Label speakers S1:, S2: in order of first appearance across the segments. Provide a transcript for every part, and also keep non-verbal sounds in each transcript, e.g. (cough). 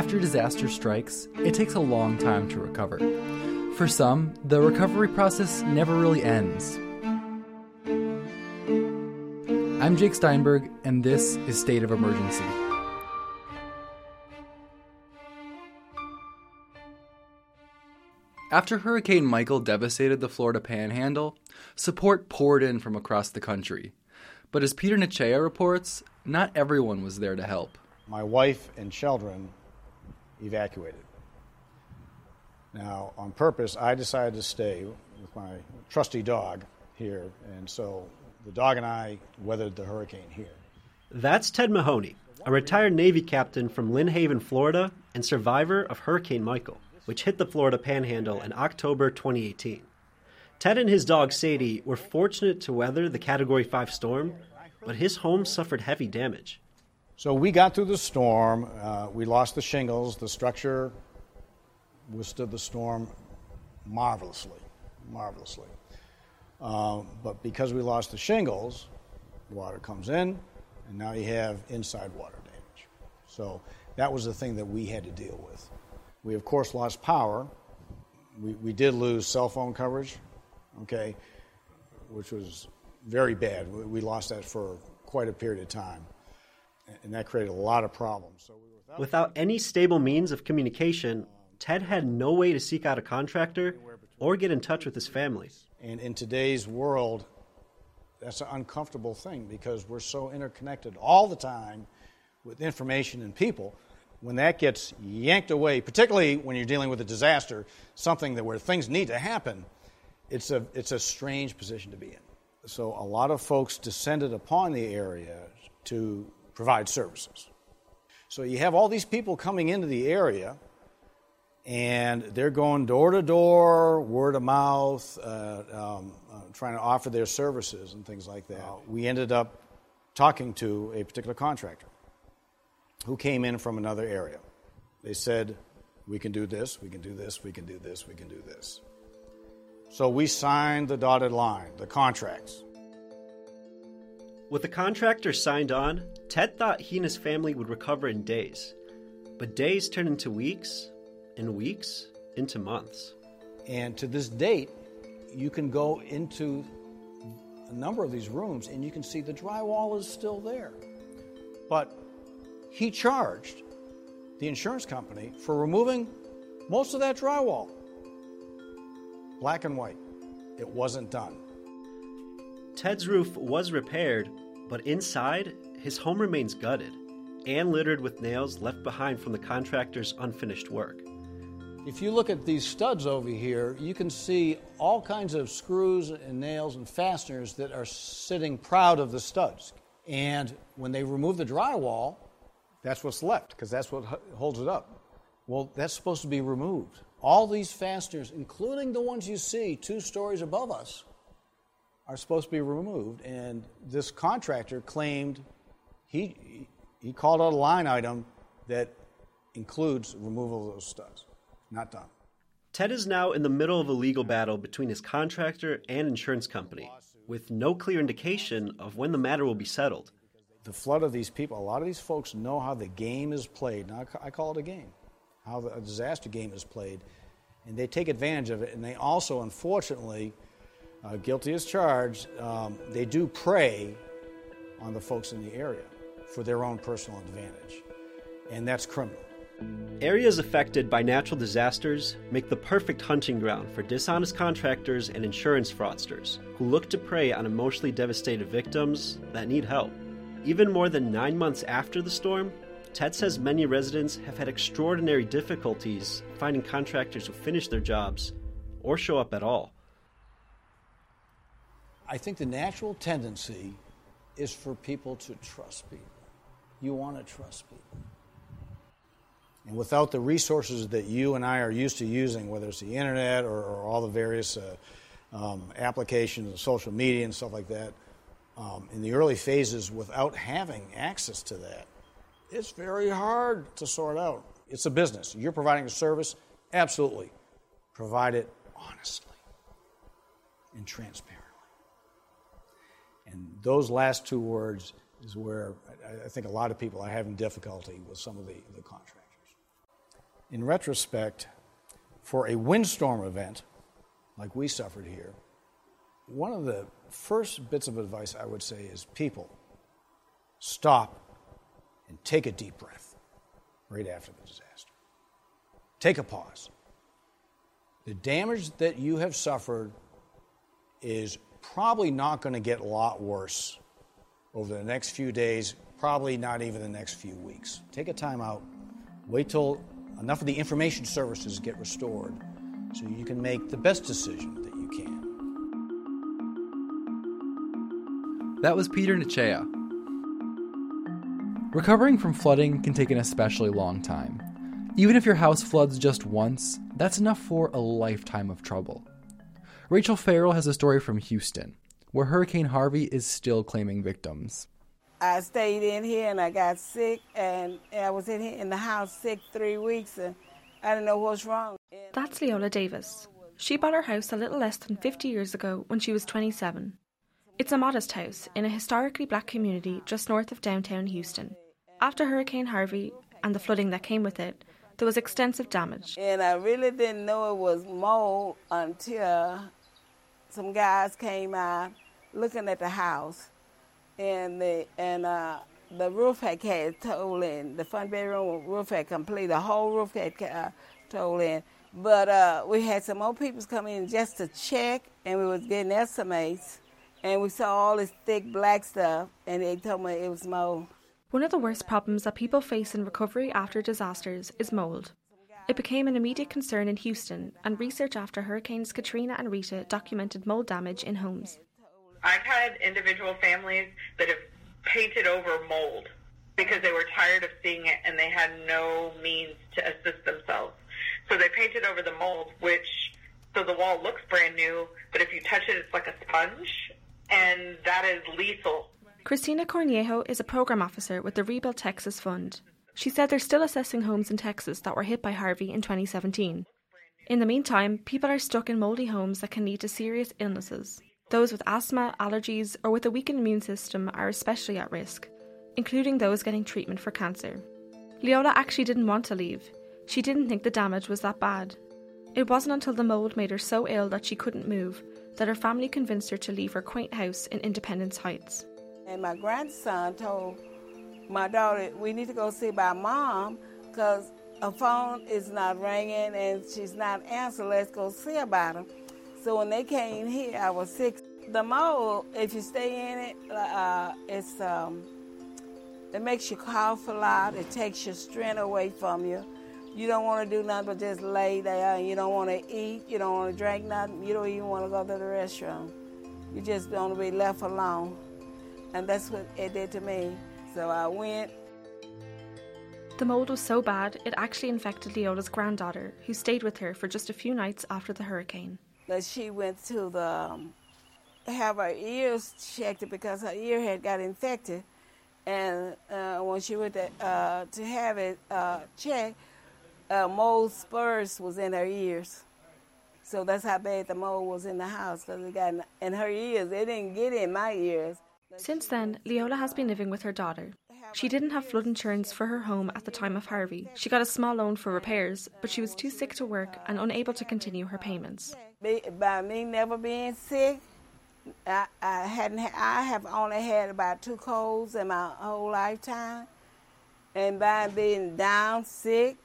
S1: After disaster strikes, it takes a long time to recover. For some, the recovery process never really ends. I'm Jake Steinberg, and this is State of Emergency. After Hurricane Michael devastated the Florida panhandle, support poured in from across the country. But as Peter Nichea reports, not everyone was there to help.
S2: My wife and children evacuated. Now, on purpose, I decided to stay with my trusty dog here, and so the dog and I weathered the hurricane here.
S3: That's Ted Mahoney, a retired Navy captain from Lynn Haven, Florida, and survivor of Hurricane Michael, which hit the Florida panhandle in October 2018. Ted and his dog Sadie were fortunate to weather the Category 5 storm, but his home suffered heavy damage.
S2: So we got through the storm. Uh, we lost the shingles. The structure withstood the storm marvelously, marvelously. Uh, but because we lost the shingles, water comes in, and now you have inside water damage. So that was the thing that we had to deal with. We, of course, lost power. We, we did lose cell phone coverage, okay, which was very bad. We, we lost that for quite a period of time, and that created a lot of problems. So
S3: without, without any stable means of communication, Ted had no way to seek out a contractor or get in touch with his family.
S2: And in today's world, that's an uncomfortable thing because we're so interconnected all the time with information and people. When that gets yanked away, particularly when you're dealing with a disaster, something that where things need to happen, it's a, it's a strange position to be in. So a lot of folks descended upon the area to provide services. So you have all these people coming into the area and they're going door to door, word of mouth, uh, um, uh, trying to offer their services and things like that. We ended up talking to a particular contractor who came in from another area. They said, We can do this, we can do this, we can do this, we can do this. So we signed the dotted line, the contracts.
S3: With the contractor signed on, Ted thought he and his family would recover in days. But days turned into weeks, and weeks into months.
S2: And to this date, you can go into a number of these rooms and you can see the drywall is still there. But he charged the insurance company for removing most of that drywall. Black and white. It wasn't done.
S3: Ted's roof was repaired, but inside, his home remains gutted and littered with nails left behind from the contractor's unfinished work.
S2: If you look at these studs over here, you can see all kinds of screws and nails and fasteners that are sitting proud of the studs. And when they remove the drywall, that's what's left because that's what holds it up. Well, that's supposed to be removed. All these fasteners, including the ones you see two stories above us, are supposed to be removed. And this contractor claimed he, he called out a line item that includes removal of those studs. Not done.
S3: Ted is now in the middle of a legal battle between his contractor and insurance company, with no clear indication of when the matter will be settled.
S2: The flood of these people, a lot of these folks know how the game is played. Now, I call it a game, how the disaster game is played, and they take advantage of it. And they also, unfortunately, uh, guilty as charged, um, they do prey on the folks in the area for their own personal advantage. And that's criminal.
S3: Areas affected by natural disasters make the perfect hunting ground for dishonest contractors and insurance fraudsters who look to prey on emotionally devastated victims that need help. Even more than nine months after the storm, Ted says many residents have had extraordinary difficulties finding contractors who finish their jobs or show up at all.
S2: I think the natural tendency is for people to trust people. You want to trust people. And without the resources that you and I are used to using, whether it's the internet or, or all the various uh, um, applications, social media, and stuff like that, um, in the early phases, without having access to that, it's very hard to sort out. It's a business. You're providing a service, absolutely. Provide it honestly and transparently. And those last two words is where I, think a lot of people are having difficulty with some of the, the contracts. in retrospect, for a windstorm event like we suffered here, one of the first bits of advice I would say is people, stop and take a deep breath right after the disaster. Take a pause. The damage that you have suffered is probably not going to get a lot worse over the next few days, probably not even the next few weeks. Take a time out, wait till enough of the information services get restored so you can make the best decision that you can.
S1: That was Peter Nichea. Recovering from flooding can take an especially long time. Even if your house floods just once, that's enough for a lifetime of trouble. Rachel Farrell has a story from Houston, where Hurricane Harvey is still claiming victims.
S4: I stayed in here and I got sick, and I was in here in the house sick three weeks, and I didn't know what's wrong.
S5: That's Leola Davis. She bought her house a little less than 50 years ago when she was 27. It's a modest house in a historically black community just north of downtown Houston. After Hurricane Harvey and the flooding that came with it, there was extensive damage.
S4: And I really didn't know it was mold until some guys came out looking at the house, and the and uh, the roof had had told in. The front bedroom roof had complete. The whole roof had uh, told in. But uh, we had some more people come in just to check, and we was getting estimates and we saw all this thick black stuff, and they told me it was mold.
S5: One of the worst problems that people face in recovery after disasters is mold. It became an immediate concern in Houston, and research after Hurricanes Katrina and Rita documented mold damage in homes.
S6: I've had individual families that have painted over mold because they were tired of seeing it and they had no means to assist themselves. So they painted over the mold, which so the wall looks brand new, but if you touch it, it's like a sponge and that is lethal.
S5: Christina Cornejo is a program officer with the Rebuild Texas Fund. She said they're still assessing homes in Texas that were hit by Harvey in 2017. In the meantime, people are stuck in mouldy homes that can lead to serious illnesses. Those with asthma, allergies, or with a weakened immune system are especially at risk, including those getting treatment for cancer. Leola actually didn't want to leave. She didn't think the damage was that bad. It wasn't until the mold made her so ill that she couldn't move that her family convinced her to leave her quaint house in Independence Heights.
S4: And my grandson told my daughter, We need to go see my mom because her phone is not ringing and she's not answering. Let's go see about her. So when they came here, I was six. The mold, if you stay in it, uh, it's um, it makes you cough a lot. It takes your strength away from you. You don't want to do nothing but just lay there. You don't want to eat. You don't want to drink nothing. You don't even want to go to the restroom. You just want to be left alone. And that's what it did to me. So I went.
S5: The mold was so bad, it actually infected Leola's granddaughter, who stayed with her for just a few nights after the hurricane.
S4: That she went to the um, have her ears checked because her ear had got infected, and uh, when she went to, uh, to have it uh, checked, uh, mold spurs was in her ears. So that's how bad the mold was in the house because it got in her ears. It didn't get in my ears.
S5: Since then, Leola has been living with her daughter. She didn't have flood insurance for her home at the time of Harvey. She got a small loan for repairs, but she was too sick to work and unable to continue her payments.
S4: By me never being sick, I, I hadn't. I have only had about two colds in my whole lifetime, and by being down sick,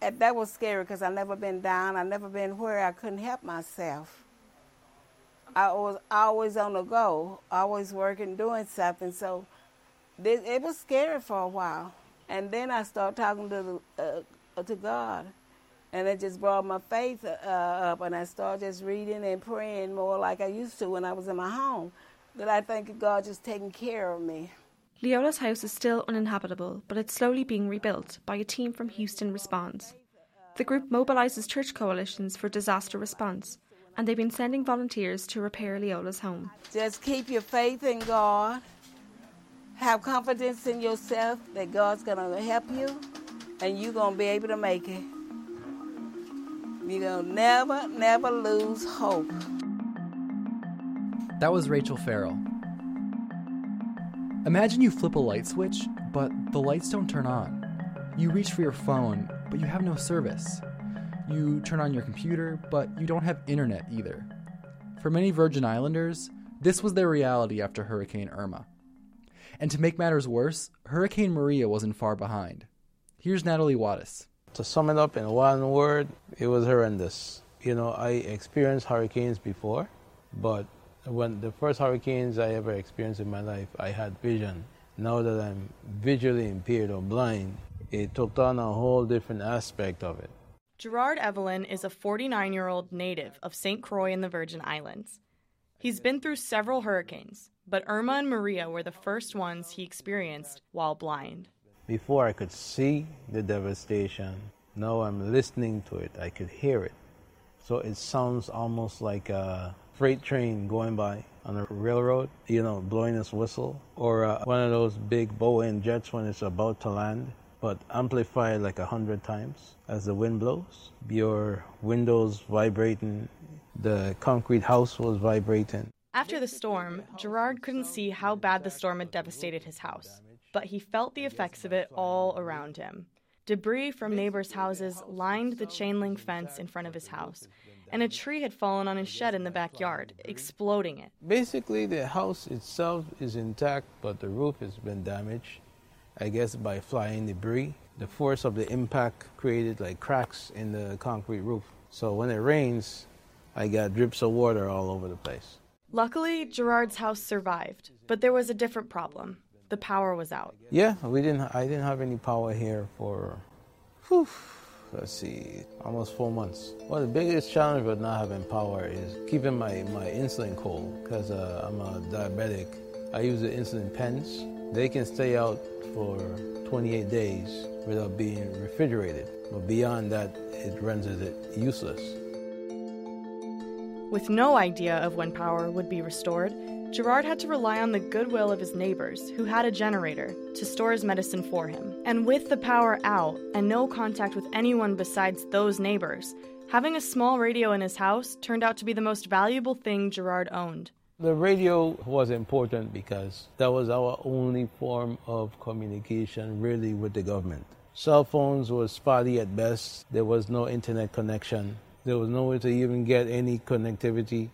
S4: that was scary because I've never been down. I've never been where I couldn't help myself. I was always on the go, always working, doing something. So this, it was scary for a while. And then I started talking to the, uh, to God, and it just brought my faith uh, up. And I started just reading and praying more like I used to when I was in my home. That I thank God just taking care of me.
S5: Leola's house is still uninhabitable, but it's slowly being rebuilt by a team from Houston Response. The group mobilises church coalitions for disaster response, and they've been sending volunteers to repair Leola's home.
S4: Just keep your faith in God. Have confidence in yourself that God's going to help you, and you're going to be able to make it. You're going to never, never lose hope.
S1: That was Rachel Farrell. Imagine you flip a light switch, but the lights don't turn on. You reach for your phone, but you have no service. You turn on your computer, but you don't have internet either. For many Virgin Islanders, this was their reality after Hurricane Irma. And to make matters worse, Hurricane Maria wasn't far behind. Here's Natalie Wattis.
S7: To sum it up in one word, it was horrendous. You know, I experienced hurricanes before, but when the first hurricanes I ever experienced in my life, I had vision. Now that I'm visually impaired or blind, it took on a whole different aspect of it.
S8: Gerard Evelyn is a 49 year old native of St. Croix in the Virgin Islands. He's been through several hurricanes, but Irma and Maria were the first ones he experienced while blind.
S7: Before I could see the devastation, now I'm listening to it, I could hear it. So it sounds almost like a freight train going by on a railroad, you know, blowing its whistle, or uh, one of those big Boeing jets when it's about to land, but amplified like a hundred times as the wind blows. Your windows vibrating, the concrete house was vibrating.
S8: After the storm, Gerard couldn't see how bad the storm had devastated his house, but he felt the effects of it all around him. Debris from neighbors' houses lined the chain link fence in front of his house, and a tree had fallen on his shed in the backyard, exploding it.
S7: Basically, the house itself is intact, but the roof has been damaged, I guess, by flying debris. The force of the impact created like cracks in the concrete roof. So when it rains, I got drips of water all over the place.
S8: Luckily, Gerard's house survived, but there was a different problem. The power was out.
S7: Yeah, we didn't. I didn't have any power here for, whew, let's see, almost four months. Well, the biggest challenge with not having power is keeping my, my insulin cold because uh, I'm a diabetic. I use the insulin pens. They can stay out for 28 days without being refrigerated. But beyond that, it renders it useless.
S8: With no idea of when power would be restored, Gerard had to rely on the goodwill of his neighbors, who had a generator, to store his medicine for him. And with the power out and no contact with anyone besides those neighbors, having a small radio in his house turned out to be the most valuable thing Gerard owned.
S7: The radio was important because that was our only form of communication really with the government. Cell phones were spotty at best. There was no internet connection. There was no way to even get any connectivity.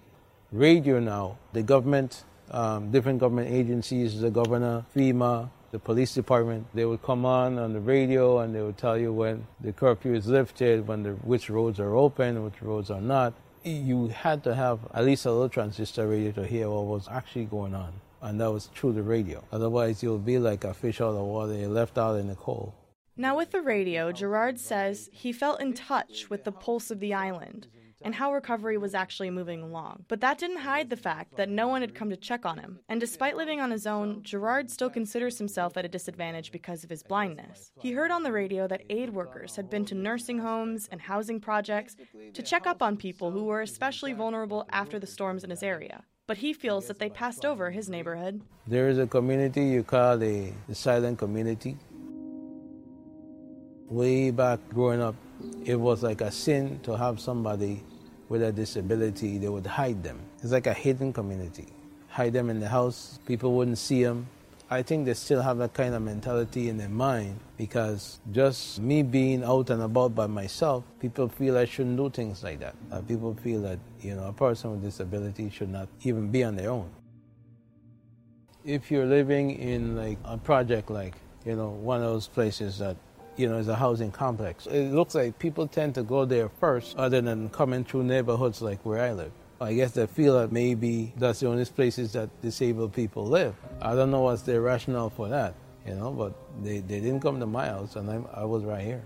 S7: Radio now, the government, um, different government agencies, the governor, FEMA, the police department, they would come on on the radio and they would tell you when the curfew is lifted, when the, which roads are open, which roads are not. You had to have at least a little transistor radio to hear what was actually going on. And that was through the radio. Otherwise, you'll be like a fish out of water, you're left out in the cold.
S8: Now, with the radio, Gerard says he felt in touch with the pulse of the island and how recovery was actually moving along. But that didn't hide the fact that no one had come to check on him. And despite living on his own, Gerard still considers himself at a disadvantage because of his blindness. He heard on the radio that aid workers had been to nursing homes and housing projects to check up on people who were especially vulnerable after the storms in his area. But he feels that they passed over his neighborhood.
S7: There is a community you call the, silent community way back growing up, it was like a sin to have somebody with a disability. They would hide them. It's like a hidden community. Hide them in the house. People wouldn't see them. I think they still have that kind of mentality in their mind because just me being out and about by myself, people feel I shouldn't do things like that. Uh, people feel that you know a person with disability should not even be on their own. If you're living in like a project like you know one of those places that you know, is a housing complex. It looks like people tend to go there first other than coming through neighborhoods like where I live. I guess they feel that maybe that's the only places that disabled people live. I don't know what's their rationale for that, you know, but they, they didn't come to my house and I, I was right here.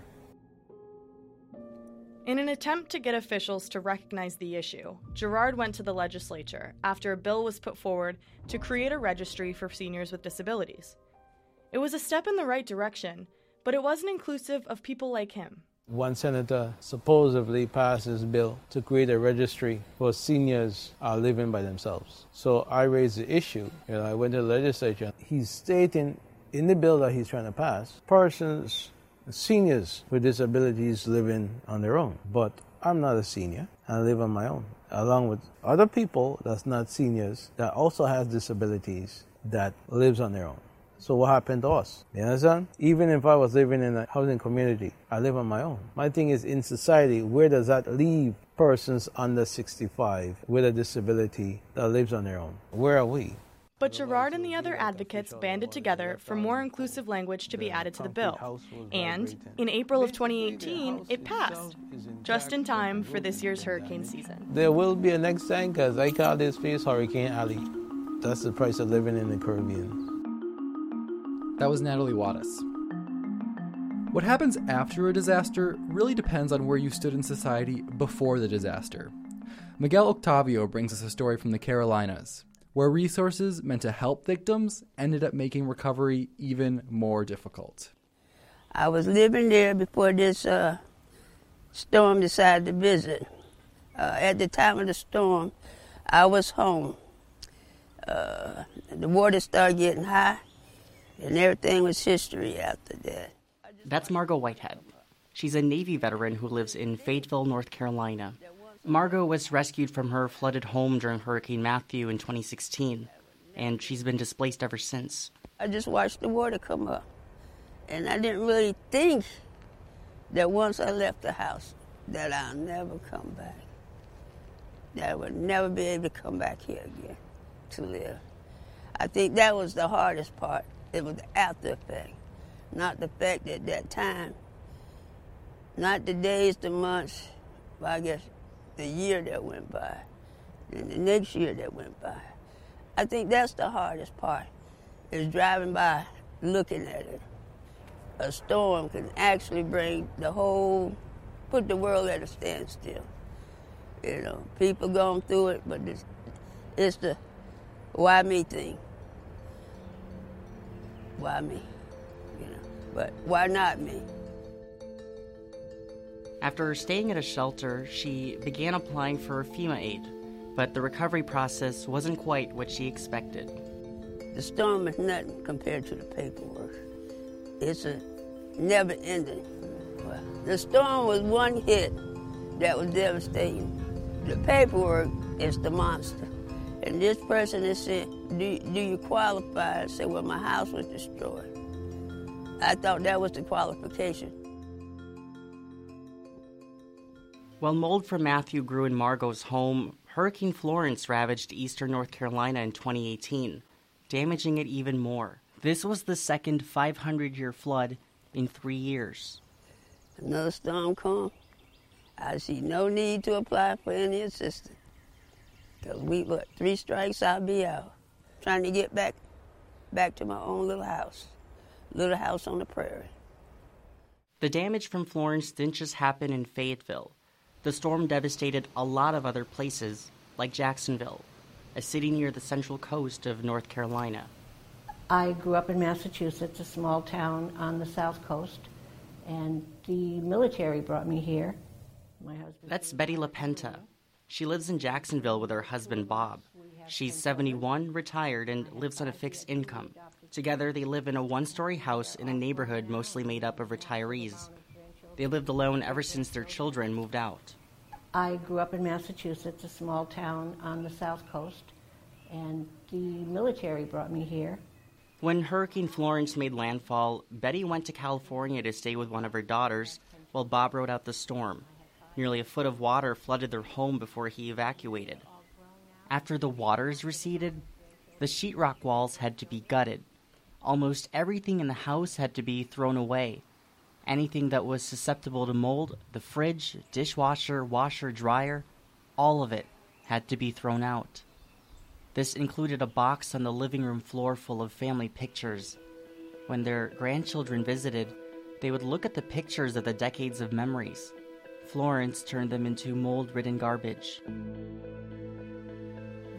S8: In an attempt to get officials to recognize the issue, Gerard went to the legislature after a bill was put forward to create a registry for seniors with disabilities. It was a step in the right direction, but it wasn't inclusive of people like him.
S7: One senator supposedly passed this bill to create a registry for seniors are living by themselves. So I raised the issue. Know, I went to the legislature. He's stating in the bill that he's trying to pass, persons, seniors with disabilities living on their own. But I'm not a senior. I live on my own, along with other people that's not seniors that also has disabilities that lives on their own. So what happened to us? You understand? Even if I was living in a housing community, I live on my own. My thing is in society, where does that leave persons under 65 with a disability that lives on their own? Where are we?
S8: But Gerard and the other advocates banded together for more inclusive language to be added to the bill. And in April of 2018, it passed, just in time for this year's hurricane season.
S7: There will be a next time because I call this place Hurricane Alley. That's the price of living in the Caribbean.
S1: That was Natalie Wattis. What happens after a disaster really depends on where you stood in society before the disaster. Miguel Octavio brings us a story from the Carolinas, where resources meant to help victims ended up making recovery even more difficult.
S9: I was living there before this uh, storm decided to visit. Uh, at the time of the storm, I was home. Uh, the water started getting high and everything was history after that.
S10: That's Margot Whitehead. She's a Navy veteran who lives in Fayetteville, North Carolina. Margot was rescued from her flooded home during Hurricane Matthew in 2016, and she's been displaced ever since.
S9: I just watched the water come up, and I didn't really think that once I left the house that I'll never come back. That I would never be able to come back here again to live. I think that was the hardest part it was the after effect, not the fact at that time, not the days, the months, but I guess the year that went by, and the next year that went by. I think that's the hardest part, is driving by, looking at it. A storm can actually bring the whole, put the world at a standstill. You know, people going through it, but it's, it's the why me thing why me? You know, but why not me?
S10: After staying at a shelter, she began applying for FEMA aid, but the recovery process wasn't quite what she expected.
S9: The storm is nothing compared to the paperwork. It's a never ending. The storm was one hit that was devastating. The paperwork is the monster. And this person is saying, do, do you qualify? I said, well, my house was destroyed. I thought that was the qualification.
S10: While mold from Matthew grew in Margot's home, Hurricane Florence ravaged eastern North Carolina in 2018, damaging it even more. This was the second 500 year flood in three years.
S9: Another storm come. I see no need to apply for any assistance. Because we, what, three strikes, I'll be out. Trying to get back, back to my own little house. Little house on the prairie.
S10: The damage from Florence didn't just happen in Fayetteville. The storm devastated a lot of other places, like Jacksonville, a city near the central coast of North Carolina.
S11: I grew up in Massachusetts, a small town on the south coast, and the military brought me here.
S10: My husband. That's Betty LaPenta, she lives in Jacksonville with her husband Bob. She's 71, retired, and lives on a fixed income. Together, they live in a one story house in a neighborhood mostly made up of retirees. They lived alone ever since their children moved out.
S11: I grew up in Massachusetts, a small town on the south coast, and the military brought me here.
S10: When Hurricane Florence made landfall, Betty went to California to stay with one of her daughters while Bob rode out the storm. Nearly a foot of water flooded their home before he evacuated. After the waters receded, the sheetrock walls had to be gutted. Almost everything in the house had to be thrown away. Anything that was susceptible to mold, the fridge, dishwasher, washer, dryer, all of it had to be thrown out. This included a box on the living room floor full of family pictures. When their grandchildren visited, they would look at the pictures of the decades of memories Florence turned them into mold ridden garbage.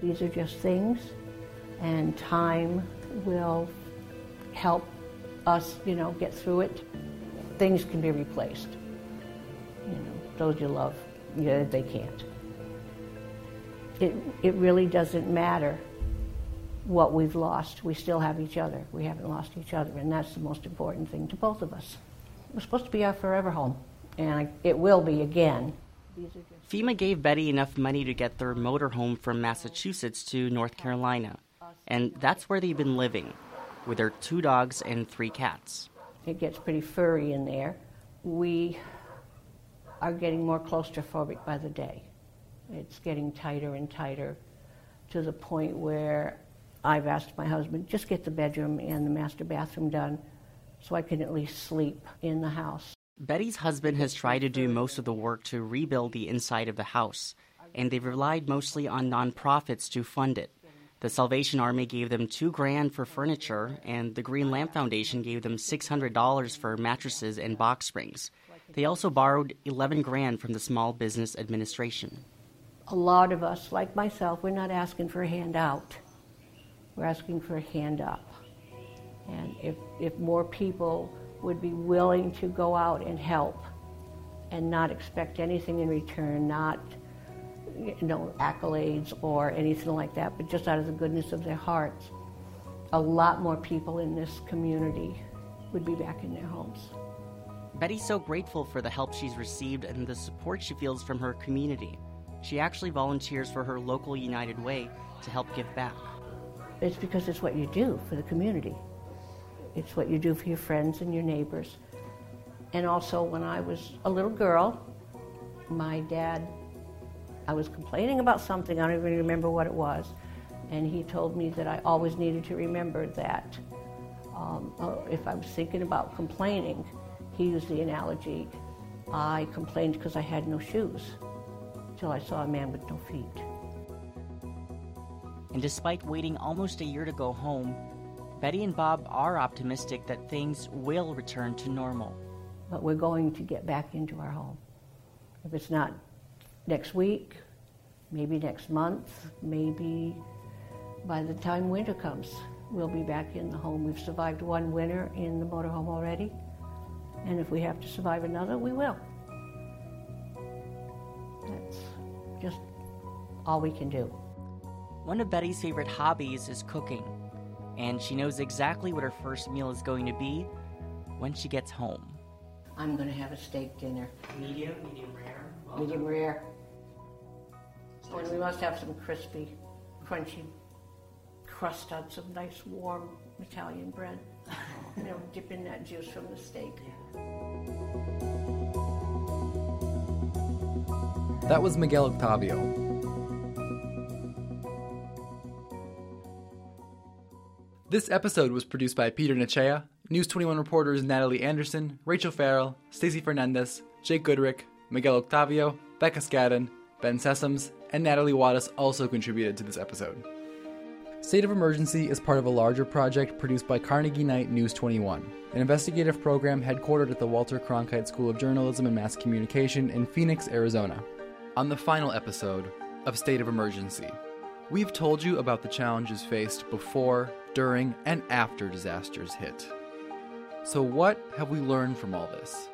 S11: These are just things, and time will help us, you know, get through it. Things can be replaced. You know, those you love, yeah, they can't. It, it really doesn't matter what we've lost. We still have each other. We haven't lost each other, and that's the most important thing to both of us. We're supposed to be our forever home and it will be again.
S10: FEMA gave Betty enough money to get their motorhome from Massachusetts to North Carolina, and that's where they've been living. with their two dogs and three cats.
S11: It gets pretty furry in there. We are getting more claustrophobic by the day. It's getting tighter and tighter to the point where I've asked my husband, just get the bedroom and the master bathroom done so I can at least sleep in the house.
S10: Betty's husband has tried to do most of the work to rebuild the inside of the house, and they've relied mostly on nonprofits to fund it. The Salvation Army gave them two grand for furniture, and the Green Lamp Foundation gave them $600 for mattresses and box springs. They also borrowed 11 grand from the Small Business Administration.
S11: A lot of us, like myself, we're not asking for a handout. We're asking for a hand up. And if, if more people would be willing to go out and help and not expect anything in return, not you know, accolades or anything like that, but just out of the goodness of their hearts, a lot more people in this community would be back in their homes.
S10: Betty's so grateful for the help she's received and the support she feels from her community. She actually volunteers for her local United Way to help give back.
S11: It's because it's what you do for the community. It's what you do for your friends and your neighbors. And also, when I was a little girl, my dad, I was complaining about something, I don't even remember what it was, and he told me that I always needed to remember that um, uh, if I was thinking about complaining, he used the analogy I complained because I had no shoes till I saw a man with no feet.
S10: And despite waiting almost a year to go home, Betty and Bob are optimistic that things will return to normal.
S11: But we're going to get back into our home. If it's not next week, maybe next month, maybe by the time winter comes, we'll be back in the home. We've survived one winter in the motorhome already, and if we have to survive another, we will. That's just all we can do.
S10: One of Betty's favorite hobbies is cooking, and she knows exactly what her first meal is going to be when she gets home.
S11: I'm going to have a steak dinner.
S10: Medium, medium rare.
S11: Medium rare. And we must have some crispy, crunchy crust on some nice warm Italian bread. (laughs) you know, dip in that juice from the steak.
S1: That was Miguel Octavio. This episode was produced by Peter Nachea, News 21 reporters Natalie Anderson, Rachel Farrell, Stacey Fernandez, Jake Goodrick, Miguel Octavio, Becca Scadden, Ben Sessoms, and Natalie Wattis also contributed to this episode. State of Emergency is part of a larger project produced by Carnegie Knight News 21, an investigative program headquartered at the Walter Cronkite School of Journalism and Mass Communication in Phoenix, Arizona. On the final episode of State of Emergency, we've told you about the challenges faced before, during, and after disasters hit. So, what have we learned from all this?